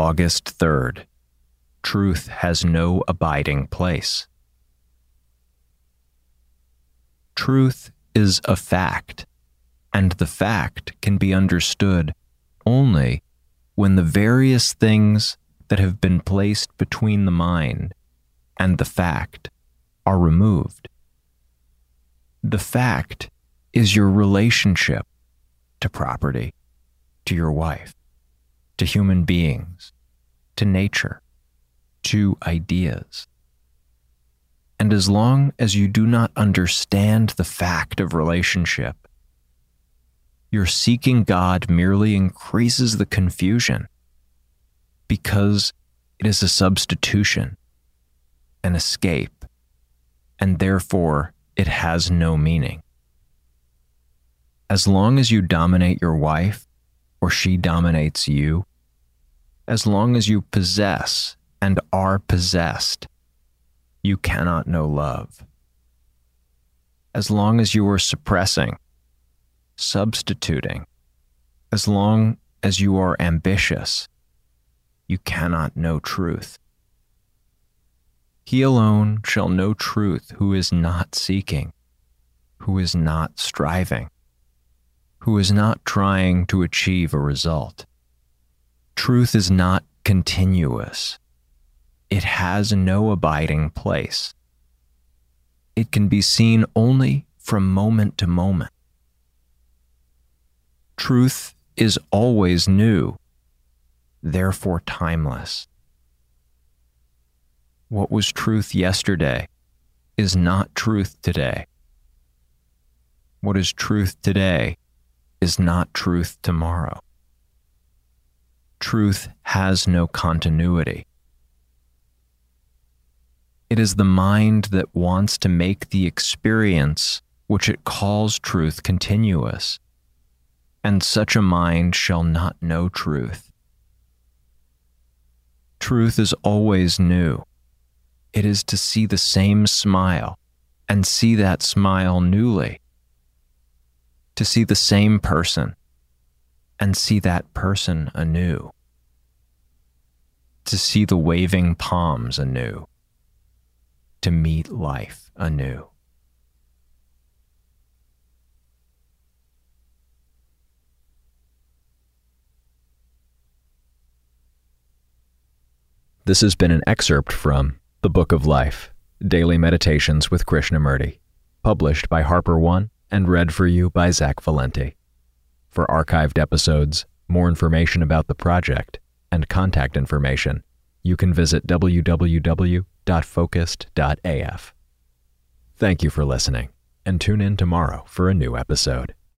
August 3rd. Truth has no abiding place. Truth is a fact, and the fact can be understood only when the various things that have been placed between the mind and the fact are removed. The fact is your relationship to property, to your wife, to human beings, to nature, to ideas. And as long as you do not understand the fact of relationship, your seeking God merely increases the confusion because it is a substitution, an escape, and therefore it has no meaning. As long as you dominate your wife or she dominates you, as long as you possess and are possessed, you cannot know love. As long as you are suppressing, substituting, as long as you are ambitious, you cannot know truth. He alone shall know truth who is not seeking, who is not striving, who is not trying to achieve a result. Truth is not continuous. It has no abiding place. It can be seen only from moment to moment. Truth is always new, therefore timeless. What was truth yesterday is not truth today. What is truth today is not truth tomorrow. Truth has no continuity. It is the mind that wants to make the experience which it calls truth continuous, and such a mind shall not know truth. Truth is always new. It is to see the same smile and see that smile newly, to see the same person and see that person anew, to see the waving palms anew to meet life anew. This has been an excerpt from The Book of Life Daily Meditations with Krishnamurti, published by Harper One and read for you by Zach Valenti. For archived episodes, more information about the project, and contact information, you can visit www www.focused.af. Thank you for listening, and tune in tomorrow for a new episode.